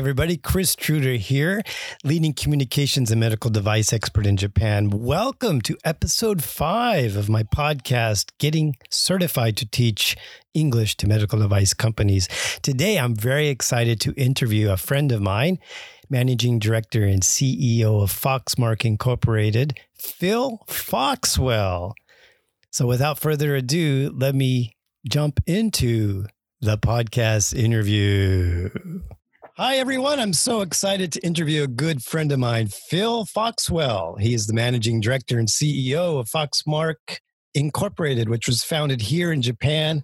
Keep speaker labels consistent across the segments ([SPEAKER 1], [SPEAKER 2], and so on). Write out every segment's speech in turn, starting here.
[SPEAKER 1] Everybody, Kris Truter here, leading communications and medical device expert in Japan. Welcome to episode five of my podcast, Getting Certified to Teach English to Medical Device Companies. Today, I'm very excited to interview a friend of mine, managing director and CEO of Foxmark Incorporated, Phil Foxwell. So, without further ado, let me jump into the podcast interview. Hi, everyone. I'm so excited to interview a good friend of mine, Phil Foxwell. He is the managing director and CEO of Foxmark Incorporated, which was founded here in Japan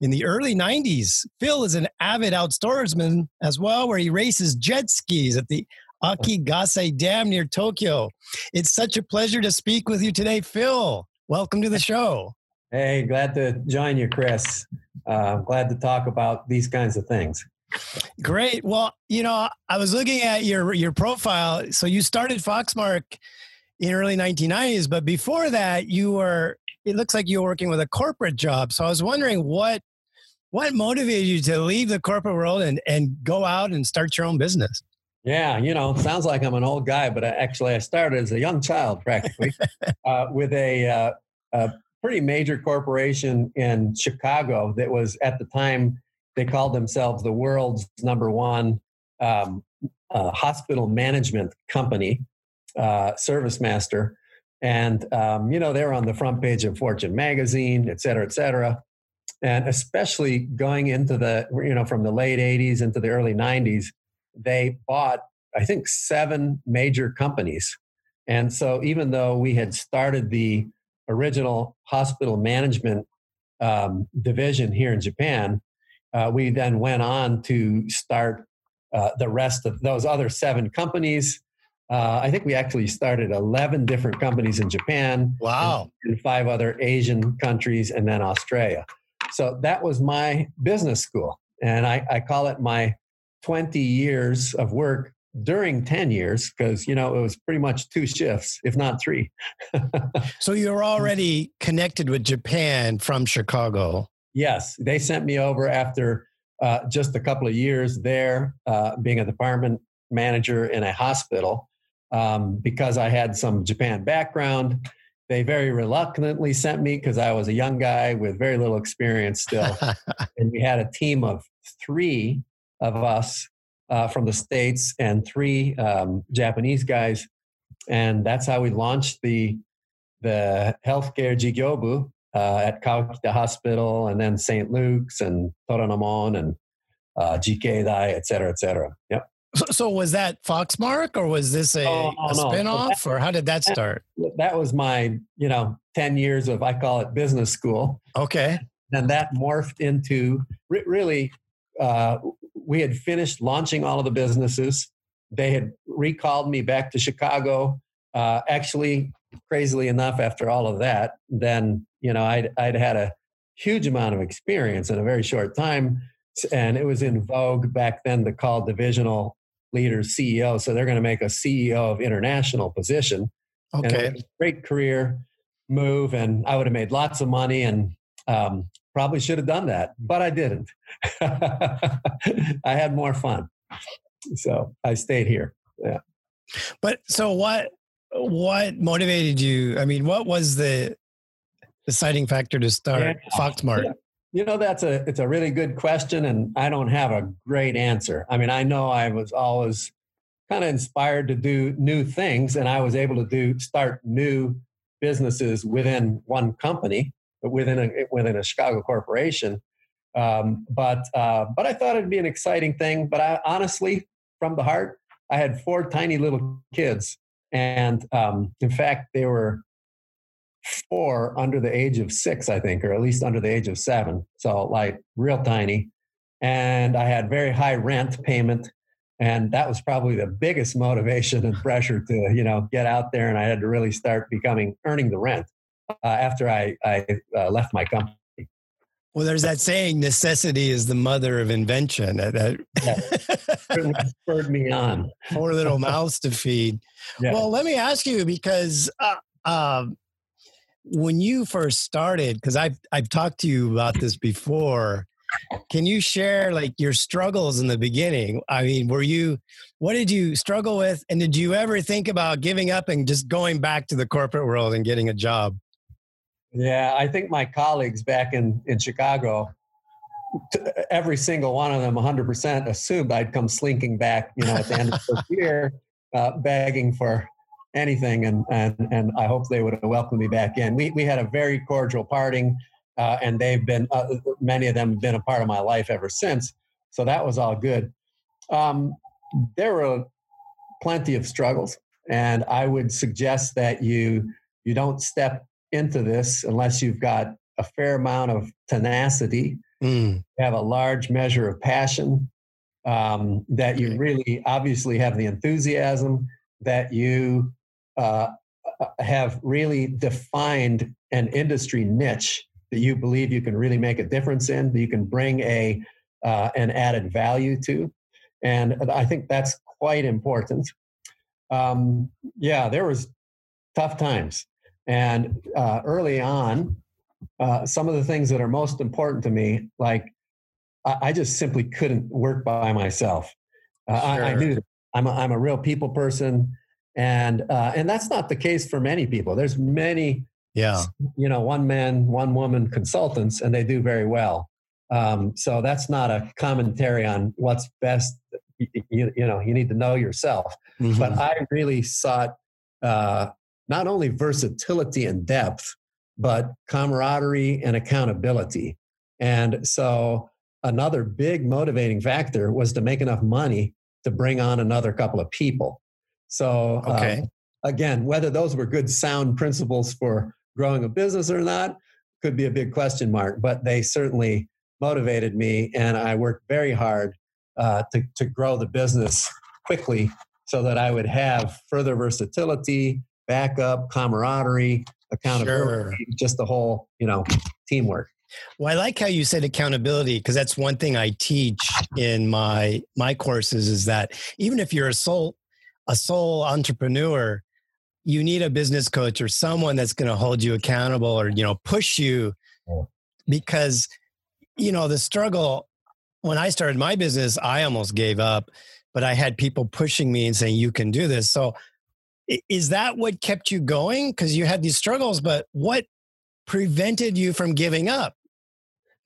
[SPEAKER 1] in the early 90s. Phil is an avid outdoorsman as well, where he races jet skis at the Akigase Dam near Tokyo. It's such a pleasure to speak with you today, Phil. Welcome to the show.
[SPEAKER 2] Hey, glad to join you, Kris. Uh, glad to talk about these kinds of things.
[SPEAKER 1] Great. Well, you know, I was looking at your your profile. So you started Foxmark in early 1990s, but before that, you were. It looks like you were working with a corporate job. So I was wondering what what motivated you to leave the corporate world and and go out and start your own business.
[SPEAKER 2] Yeah, you know, sounds like I'm an old guy, but I, actually, I started as a young child, practically, uh, with a, uh, a pretty major corporation in Chicago that was at the time they called themselves the world's number one um, uh, hospital management company, uh, ServiceMaster. And, um, you know, they were on the front page of Fortune magazine, et cetera, et cetera. And especially going into the, you know, from the late 80s into the early 90s, they bought, I think, seven major companies. And so even though we had started the original hospital management um, division here in Japan, uh, we then went on to start uh, the rest of those other seven companies. Uh, I think we actually started 11 different companies in Japan.
[SPEAKER 1] Wow.
[SPEAKER 2] And, five other Asian countries and then Australia. So that was my business school. And I, I call it my 20 years of work during 10 years because you know it was pretty much two shifts if not three
[SPEAKER 1] so you're already connected with japan from chicago
[SPEAKER 2] Yes, they sent me over after uh, just a couple of years there, uh, being a department manager in a hospital, um, because I had some Japan background. They very reluctantly sent me because I was a young guy with very little experience still. and we had a team of three of us uh, from the States and three um, Japanese guys. And that's how we launched the, the healthcare Jigyobu, uh, at Kawakita Hospital and then St. Luke's and Toranomon and uh, Jikeidai, et cetera, et cetera. Yep.
[SPEAKER 1] So, so was that Foxmark or was this a, oh, a no. spinoff or how did that start?
[SPEAKER 2] That was my, you know, 10 years of, I call it business school.
[SPEAKER 1] Okay.
[SPEAKER 2] And that morphed into really, uh, we had finished launching all of the businesses. They had recalled me back to Chicago. Uh, actually, crazily enough, after all of that, then you know, I'd, I'd had a huge amount of experience in a very short time. And it was in vogue back then to call divisional leaders CEO. So they're going to make a CEO of international position.
[SPEAKER 1] Okay.
[SPEAKER 2] great career move. And I would have made lots of money and um, probably should have done that, but I didn't. I had more fun. So I stayed here. Yeah.
[SPEAKER 1] But so what, what motivated you? I mean, what was the deciding factor to start yeah. Foxmark?
[SPEAKER 2] You know, that's a it's a really good question, and I don't have a great answer. I mean, I know I was always kind of inspired to do new things, and I was able to do start new businesses within one company, but within a within a Chicago corporation. Um, but uh, but I thought it'd be an exciting thing. But I honestly, from the heart, I had four tiny little kids, and um, in fact, they were four under the age of six, I think, or at least under the age of seven. So, like, real tiny. And I had very high rent payment. And that was probably the biggest motivation and pressure to, you know, get out there. And I had to really start becoming earning the rent uh, after I, I uh, left my company.
[SPEAKER 1] Well, there's that saying, necessity is the mother of invention. That,
[SPEAKER 2] spurred me on.
[SPEAKER 1] Four little mouths to feed. Yeah. Well, let me ask you because uh, um, when you first started, because I've I've talked to you about this before, can you share like your struggles in the beginning? I mean, were you, what did you struggle with? And did you ever think about giving up and just going back to the corporate world and getting a job?
[SPEAKER 2] Yeah, I think my colleagues back in, in Chicago, every single one of them 100% assumed I'd come slinking back, you know, at the end of the year, uh, begging for anything. And, and, and I hope they would have welcomed me back in. We, we had a very cordial parting, uh, and they've been, uh, many of them have been a part of my life ever since. So that was all good. Um, there were plenty of struggles, and I would suggest that you, you don't step into this unless you've got a fair amount of tenacity, mm. have a large measure of passion, um, that you really obviously have the enthusiasm, that you uh, uh, have really defined an industry niche that you believe you can really make a difference in, that you can bring a uh, an added value to, and I think that's quite important. Um, yeah, there was tough times, and uh, early on, uh, some of the things that are most important to me, like I, I just simply couldn't work by myself. Uh, sure. I, I, knew I'm a, I'm a real people person and uh, and that's not the case for many people. There's many,
[SPEAKER 1] yeah,
[SPEAKER 2] you know, one man, one woman consultants, and they do very well. Um, so that's not a commentary on what's best. You, you know, you need to know yourself. Mm-hmm. But I really sought uh, not only versatility and depth, but camaraderie and accountability. And so another big motivating factor was to make enough money to bring on another couple of people. So,
[SPEAKER 1] uh,
[SPEAKER 2] again, whether those were good sound principles for growing a business or not could be a big question mark, but they certainly motivated me, and I worked very hard uh, to, to grow the business quickly so that I would have further versatility, backup, camaraderie, accountability, sure. just the whole, you know, teamwork.
[SPEAKER 1] Well, I like how you said accountability because that's one thing I teach in my my courses is that even if you're a sole a sole entrepreneur, you need a business coach or someone that's going to hold you accountable or, you know, push you because, you know, the struggle when I started my business, I almost gave up, but I had people pushing me and saying, you can do this. So is that what kept you going? Because you had these struggles, but what prevented you from giving up?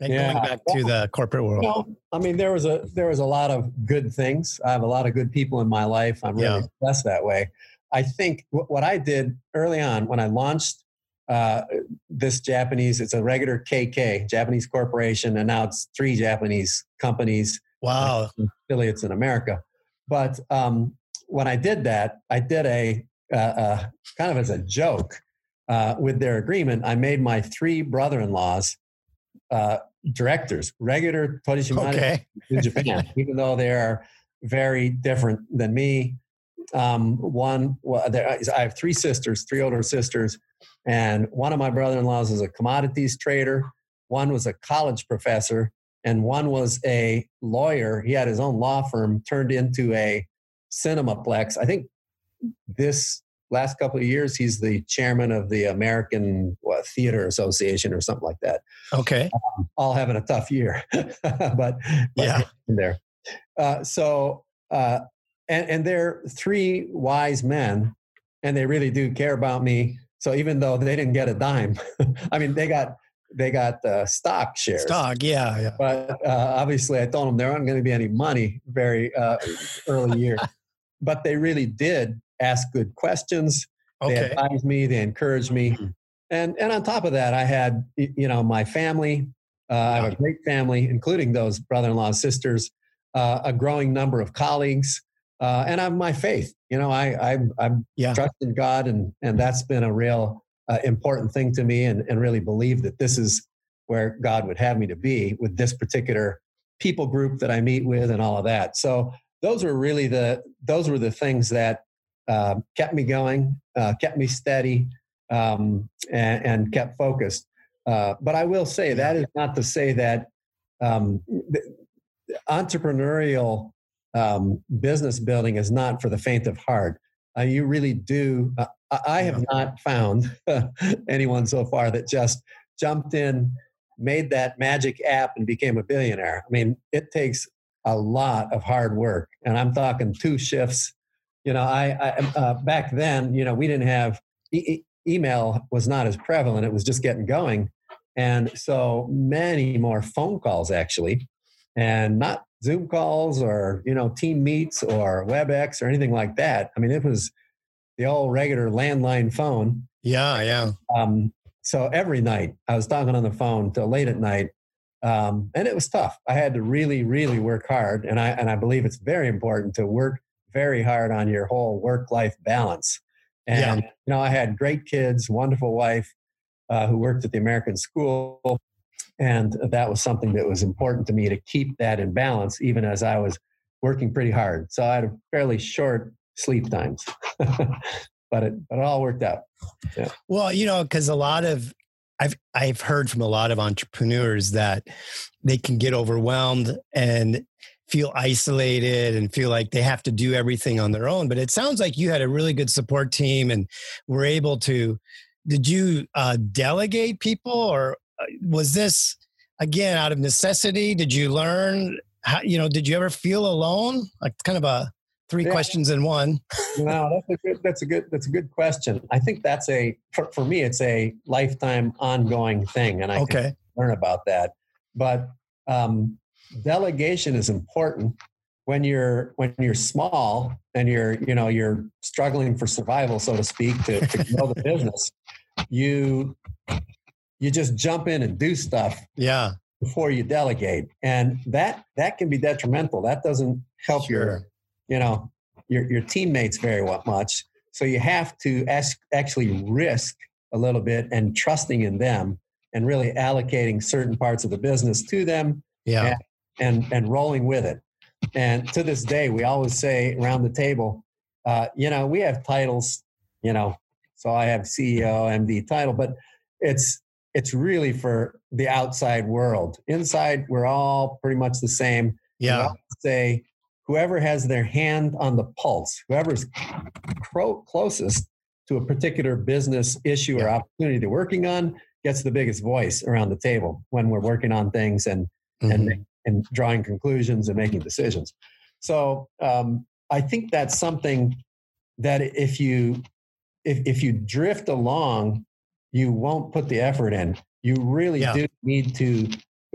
[SPEAKER 1] And yeah. going back to the corporate world?
[SPEAKER 2] Well, I mean, there was a there was a lot of good things. I have a lot of good people in my life. I'm really yeah. blessed that way. I think what I did early on when I launched uh, this Japanese, it's a regular KK, Japanese corporation, and now it's three Japanese companies.
[SPEAKER 1] Wow.
[SPEAKER 2] Affiliates in America. But um, when I did that, I did a uh, uh, kind of as a joke uh, with their agreement. I made my three brother in laws uh, directors, regular Torishimane okay. in Japan, even though they are very different than me. Um, one, well, there, I have three sisters, three older sisters, and one of my brother-in-laws is a commodities trader. One was a college professor, and one was a lawyer. He had his own law firm turned into a cinemaplex. I think this last couple of years, he's the chairman of the American what, Theater Association or something like that.
[SPEAKER 1] Okay.
[SPEAKER 2] Um, all having a tough year, but, but,
[SPEAKER 1] yeah,
[SPEAKER 2] there. Uh, so, uh, and, and they're three wise men, and they really do care about me. So even though they didn't get a dime, I mean, they got they got uh, stock shares.
[SPEAKER 1] Stock, yeah, yeah.
[SPEAKER 2] But uh, obviously, I told them there aren't going to be any money very uh, early year. but they really did ask good questions. Okay. They advised me, they encouraged me. Mm-hmm. And, and on top of that, I had, you know, my family. Uh, I have a great family, including those brother-in-law and sisters, uh, a growing number of colleagues, uh, and I have my faith. You know, I, I, I'm yeah. trusting God, and, and that's been a real uh, important thing to me and, and really believe that this is where God would have me to be with this particular people group that I meet with and all of that. So those were really the those were the things that uh, kept me going, uh, kept me steady, um, and, and, kept focused. Uh, but I will say that is not to say that um, entrepreneurial um, business building is not for the faint of heart. Uh, you really do. Uh, I have not found anyone so far that just jumped in made that magic app and became a billionaire. I mean, it takes a lot of hard work, and I'm talking two shifts. You know, I, I uh, back then, you know, we didn't have e- email was not as prevalent; it was just getting going, and so many more phone calls actually, and not Zoom calls or you know team meets or WebEx or anything like that. I mean, it was the old regular landline phone.
[SPEAKER 1] Yeah, yeah.
[SPEAKER 2] Um, so every night I was talking on the phone till late at night, um, and it was tough. I had to really, really work hard, and I and I believe it's very important to work very hard on your whole work life balance. And yeah. you know, I had great kids, wonderful wife uh, who worked at the American School, and that was something that was important to me to keep that in balance, even as I was working pretty hard. So I had a fairly short sleep times. but it but it all worked out.
[SPEAKER 1] Yeah. Well, you know, because a lot of I've I've heard from a lot of entrepreneurs that they can get overwhelmed and feel isolated and feel like they have to do everything on their own. But it sounds like you had a really good support team and were able to. Did you uh, delegate people, or uh, was this again out of necessity? Did you learn? How, you know, did you ever feel alone? Like kind of a three yeah. questions in one.
[SPEAKER 2] no, that's a good. That's a good. That's a good question. I think that's a for, for me. It's a lifetime ongoing thing, and I okay. learn about that. But um, delegation is important when you're when you're small and you're you know you're struggling for survival, so to speak, to, to grow the business. You you just jump in and do stuff.
[SPEAKER 1] Yeah.
[SPEAKER 2] Before you delegate, and that that can be detrimental. That doesn't help sure. your you know your your teammates very much. So you have to ask, actually risk a little bit and trusting in them and really allocating certain parts of the business to them.
[SPEAKER 1] Yeah.
[SPEAKER 2] And and, rolling with it. And to this day, we always say around the table, uh, you know, we have titles, you know, so I have CEO, MD title, but it's it's really for the outside world. Inside, we're all pretty much the same.
[SPEAKER 1] Yeah.
[SPEAKER 2] say whoever has their hand on the pulse, whoever's closest to a particular business issue or opportunity they're working on gets the biggest voice around the table when we're working on things and mm-hmm. and and drawing conclusions and making decisions. So um, I think that's something that if you if if you drift along, you won't put the effort in. You really yeah. do need to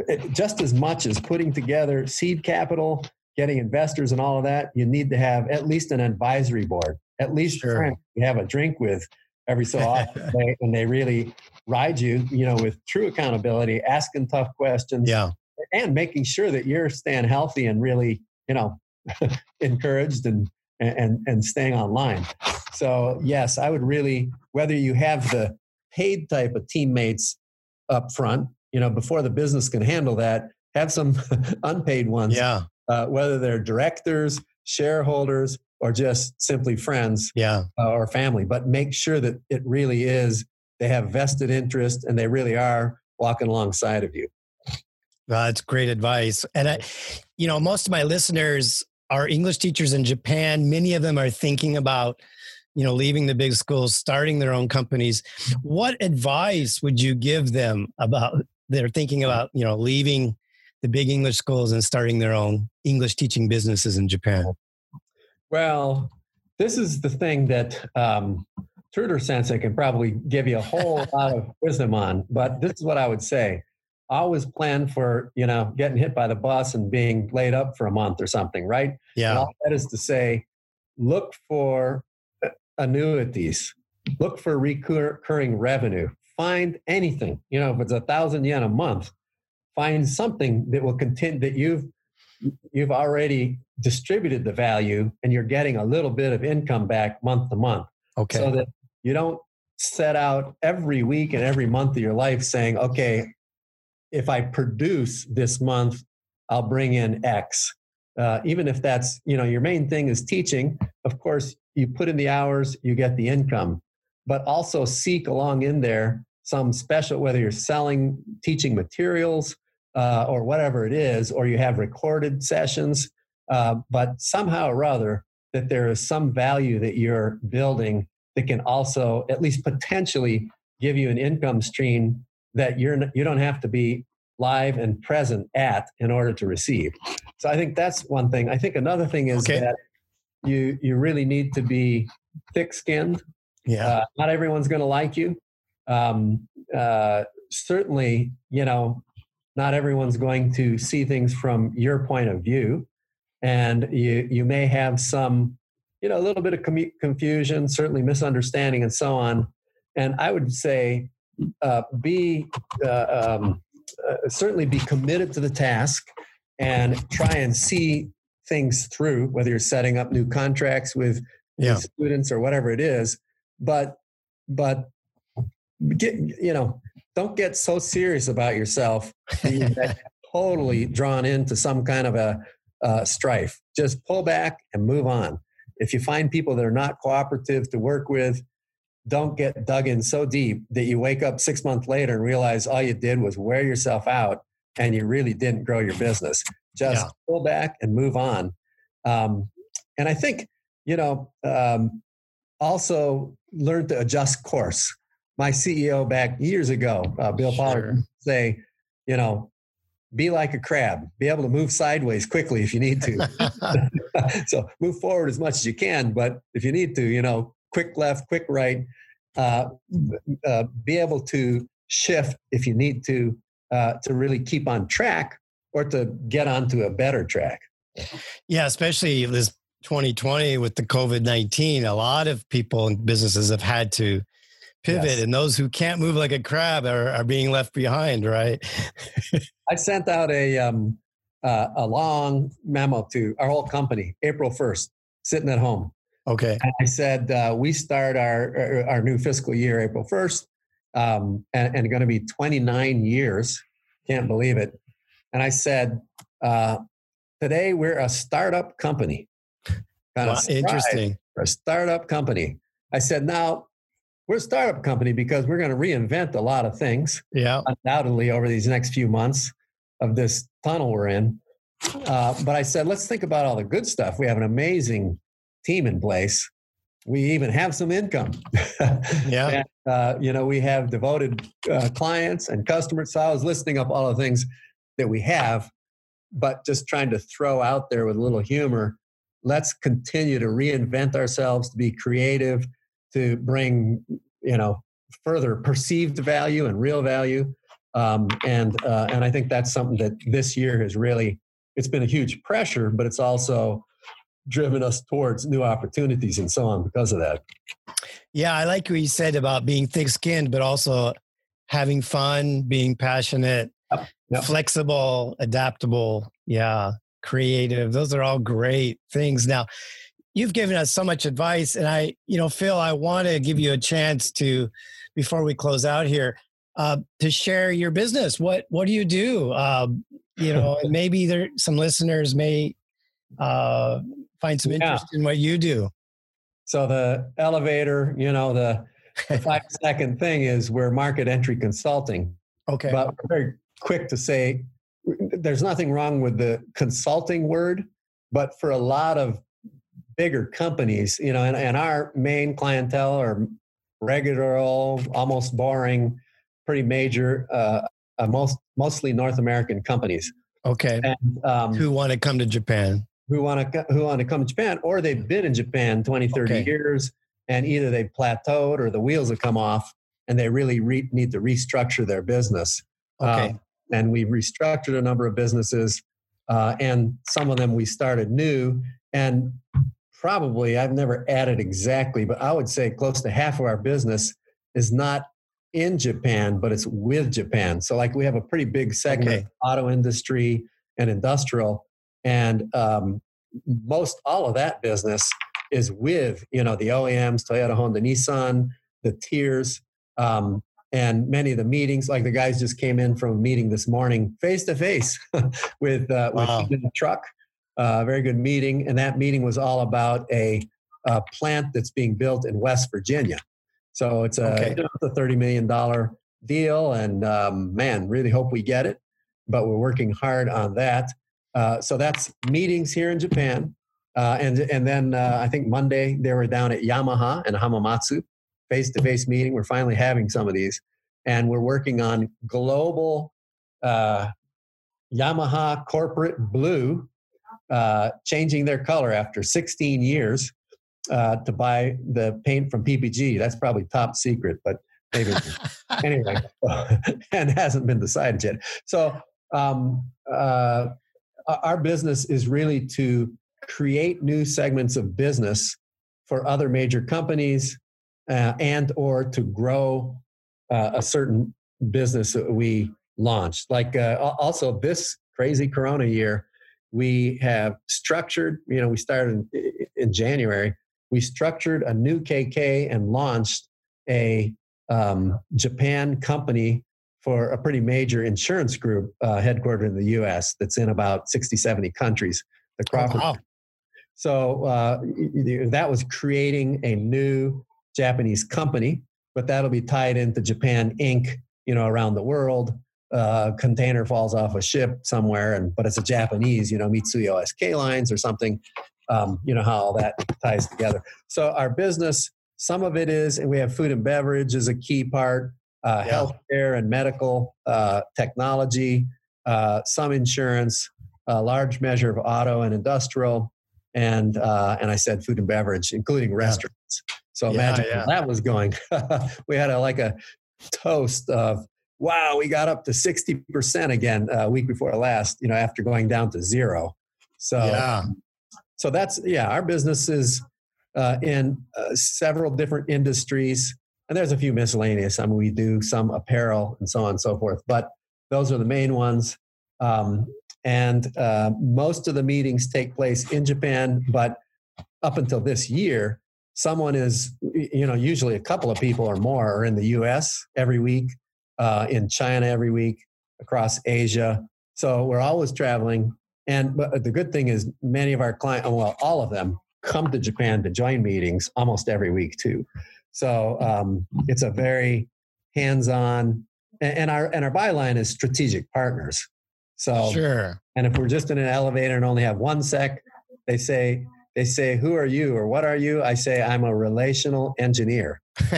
[SPEAKER 2] eh, just as much as putting together seed capital getting investors and all of that, you need to have at least an advisory board, at least sure. you have a drink with every so often, they, and they really ride you, you know, with true accountability, asking tough questions,
[SPEAKER 1] yeah,
[SPEAKER 2] and making sure that you're staying healthy and really, you know, encouraged and and and staying online. So yes, I would really whether you have the paid type of teammates up front, you know, before the business can handle that, have some unpaid ones.
[SPEAKER 1] Yeah
[SPEAKER 2] uh, whether they're directors, shareholders, or just simply friends
[SPEAKER 1] yeah.
[SPEAKER 2] Uh, or family. But make sure that it really is, they have vested interest and they really are walking alongside of you.
[SPEAKER 1] Well, that's great advice. And I, you know, most of my listeners are English teachers in Japan. Many of them are thinking about, you know, leaving the big schools, starting their own companies. What advice would you give them about they're thinking about, you know, leaving the big English schools and starting their own English teaching businesses in Japan?
[SPEAKER 2] Well, this is the thing that um, Truter Sensei can probably give you a whole lot of wisdom on, but this is what I would say. Always plan for, you know, getting hit by the bus and being laid up for a month or something, right?
[SPEAKER 1] Yeah. And all
[SPEAKER 2] that is to say, look for uh, annuities, look for recurring revenue, find anything, you know, if it's a thousand yen a month, find something that will contend that you've you've already distributed the value and you're getting a little bit of income back month to month.
[SPEAKER 1] Okay.
[SPEAKER 2] So that you don't set out every week and every month of your life saying, okay, if I produce this month, I'll bring in X. Uh, even if that's, you know, your main thing is teaching, of course, you put in the hours, you get the income, but also seek along in there some special, whether you're selling teaching materials, uh, or whatever it is, or you have recorded sessions, uh, but somehow or other that there is some value that you're building that can also at least potentially give you an income stream that you're you don't have to be live and present at in order to receive. So I think that's one thing. I think another thing is
[SPEAKER 1] Okay.
[SPEAKER 2] that you you really need to be thick-skinned.
[SPEAKER 1] Yeah.
[SPEAKER 2] Uh, not everyone's going to like you. Um, uh, certainly, you know, not everyone's going to see things from your point of view, and you you may have some, you know, a little bit of commu- confusion, certainly misunderstanding, and so on. And I would say, uh, be uh, um, uh, certainly be committed to the task and try and see things through, whether you're setting up new contracts with
[SPEAKER 1] Yeah.
[SPEAKER 2] students or whatever it is. But but get you know, don't get so serious about yourself that you get totally drawn into some kind of a uh, strife. Just pull back and move on. If you find people that are not cooperative to work with, don't get dug in so deep that you wake up six months later and realize all you did was wear yourself out and you really didn't grow your business. Just
[SPEAKER 1] Yeah.
[SPEAKER 2] pull back and move on. Um, and I think, you know, um, also learn to adjust course. My CEO back years ago, uh, Bill Pollard,
[SPEAKER 1] Sure.
[SPEAKER 2] to say, you know, be like a crab, be able to move sideways quickly if you need to. so move forward as much as you can, but if you need to, you know, quick left, quick right, uh, uh, be able to shift if you need to uh, to really keep on track or to get onto a better track.
[SPEAKER 1] yeah, especially this 2020 with the COVID 19, a lot of people and businesses have had to pivot,
[SPEAKER 2] Yes.
[SPEAKER 1] and those who can't move like a crab are, are being left behind, right?
[SPEAKER 2] I sent out a um, uh, a long memo to our whole company, April first, sitting at home.
[SPEAKER 1] Okay.
[SPEAKER 2] And I said uh, we start our our- new fiscal year April first, um, and, and going to be 29 years. Can't believe it. And I said uh, today we're a startup company. Kind
[SPEAKER 1] Wow,
[SPEAKER 2] of surprised.
[SPEAKER 1] interesting.
[SPEAKER 2] A startup company. I said now we're a startup company because we're going to reinvent a lot of things
[SPEAKER 1] Yeah.
[SPEAKER 2] undoubtedly over these next few months of this tunnel we're in. Uh, but I said, let's think about all the good stuff. We have an amazing team in place. We even have some income.
[SPEAKER 1] Yeah.
[SPEAKER 2] And, uh, you know, we have devoted uh, clients and customers. So I was listing up all the things that we have, but just trying to throw out there with a little humor. Let's continue to reinvent ourselves, to be creative, to bring, you know, further perceived value and real value. Um, and uh, and I think that's something that this year has really it's been a huge pressure, but it's also driven us towards new opportunities and so on because of that.
[SPEAKER 1] Yeah, I like what you said about being thick skinned, but also having fun, being passionate,
[SPEAKER 2] Yep, yep.
[SPEAKER 1] flexible, adaptable. Yeah, creative. Those are all great things. Now, you've given us so much advice, and I, you know, Phil, I want to give you a chance to, before we close out here, uh, to share your business. What What do you do? Um, you know, maybe there some listeners may uh, find some
[SPEAKER 2] Yeah.
[SPEAKER 1] interest in what you do.
[SPEAKER 2] So the elevator, you know, the, the five second thing is we're market entry consulting,
[SPEAKER 1] Okay.
[SPEAKER 2] but we're very quick to say there's nothing wrong with the consulting word, but for a lot of bigger companies, you know, and, and our main clientele are regular, almost boring, pretty major, uh, uh, most mostly North American companies,
[SPEAKER 1] okay.
[SPEAKER 2] and um,
[SPEAKER 1] Who want to come to Japan?
[SPEAKER 2] Who want to who want to come to Japan or they've been in Japan 20 30
[SPEAKER 1] Okay.
[SPEAKER 2] years and either they've plateaued or the wheels have come off and they really re- need to restructure their business
[SPEAKER 1] Okay.
[SPEAKER 2] Um, and we restructured a number of businesses uh, and some of them we started new and probably I've never added exactly but I would say close to half of our business is not in Japan but it's with Japan so like we have a pretty big segment
[SPEAKER 1] Okay.
[SPEAKER 2] of auto industry and industrial and um, most all of that business is with you know the OEMs, Toyota, Honda, Nissan, the tiers, um, and many of the meetings. Like the guys just came in from a meeting this morning, face to face, with uh,
[SPEAKER 1] Wow.
[SPEAKER 2] with the truck. Uh, very good meeting, and that meeting was all about a, a plant that's being built in West Virginia. So it's a,
[SPEAKER 1] Okay.
[SPEAKER 2] it's a thirty million dollar deal, and um, man, really hope we get it. But we're working hard on that. Uh, so that's meetings here in Japan. Uh, and and then uh, I think Monday they were down at Yamaha and Hamamatsu, face to face meeting. We're finally having some of these, and we're working on global uh, Yamaha Corporate Blue uh, changing their color after 16 years uh, to buy the paint from PPG. That's probably top secret, but maybe anyway, and hasn't been decided yet. So um, uh, our business is really to create new segments of business for other major companies uh, and or to grow uh, a certain business that we launched. Like uh, also this crazy Corona year, we have structured. You know, we started in, in January. We structured a new KK and launched a um, Japan company for a pretty major insurance group uh, headquartered in the US that's in about 60, 70 countries. The Crawford. Oh, wow. So uh, that was creating a new Japanese company, but that'll be tied into Japan Inc. You know, around the world. Uh, container falls off a ship somewhere, and but it's a Japanese, you know, Mitsui OSK lines or something. Um, you know how all that ties together. So our business, some of it is, and we have food and beverage is a key part, uh, yeah. healthcare and medical uh, technology, uh, some insurance, a large measure of auto and industrial, and uh, and I said food and beverage, including restaurants. So yeah, imagine yeah. that was going. we had a like a toast of wow, we got up to sixty percent again a uh, week before last. You know, after going down to zero. So yeah. So that's yeah. Our business is uh, in uh, several different industries, and there's a few miscellaneous. I mean, we do some apparel and so on and so forth, but those are the main ones. Um, and uh, most of the meetings take place in Japan, but up until this year, someone is, you know, usually a couple of people or more are in the US every week, uh, in China every week, across Asia. So we're always traveling. And but the good thing is, many of our clients, well, all of them come to Japan to join meetings almost every week too. So um, it's a very hands-on, and our and our byline is strategic partners. So
[SPEAKER 1] sure.
[SPEAKER 2] And if we're just in an elevator and only have one sec, they say they say, "Who are you?" or "What are you?" I say, "I'm a relational engineer.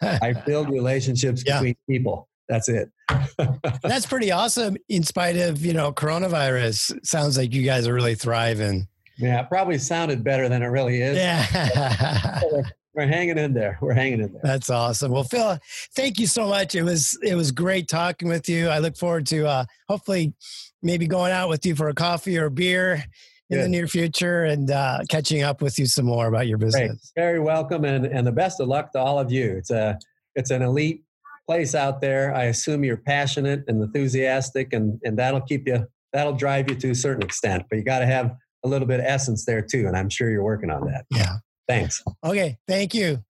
[SPEAKER 2] I build relationships yeah. between people." That's it.
[SPEAKER 1] That's pretty awesome. In spite of you know coronavirus, sounds like you guys are really thriving.
[SPEAKER 2] Yeah, it probably sounded better than it really is.
[SPEAKER 1] Yeah.
[SPEAKER 2] we're hanging in there. We're hanging in there.
[SPEAKER 1] That's awesome. Well, Phil, thank you so much. It was it was great talking with you. I look forward to uh, hopefully maybe going out with you for a coffee or a beer in Good. the near future and uh, catching up with you some more about your business. Great.
[SPEAKER 2] Very welcome and, and the best of luck to all of you. It's a it's an elite place out there. I assume you're passionate and enthusiastic and, and that'll keep you that'll drive you to a certain extent. But you gotta have a little bit of essence there too. And I'm sure you're working on that.
[SPEAKER 1] Yeah.
[SPEAKER 2] Thanks.
[SPEAKER 1] Okay. Thank you.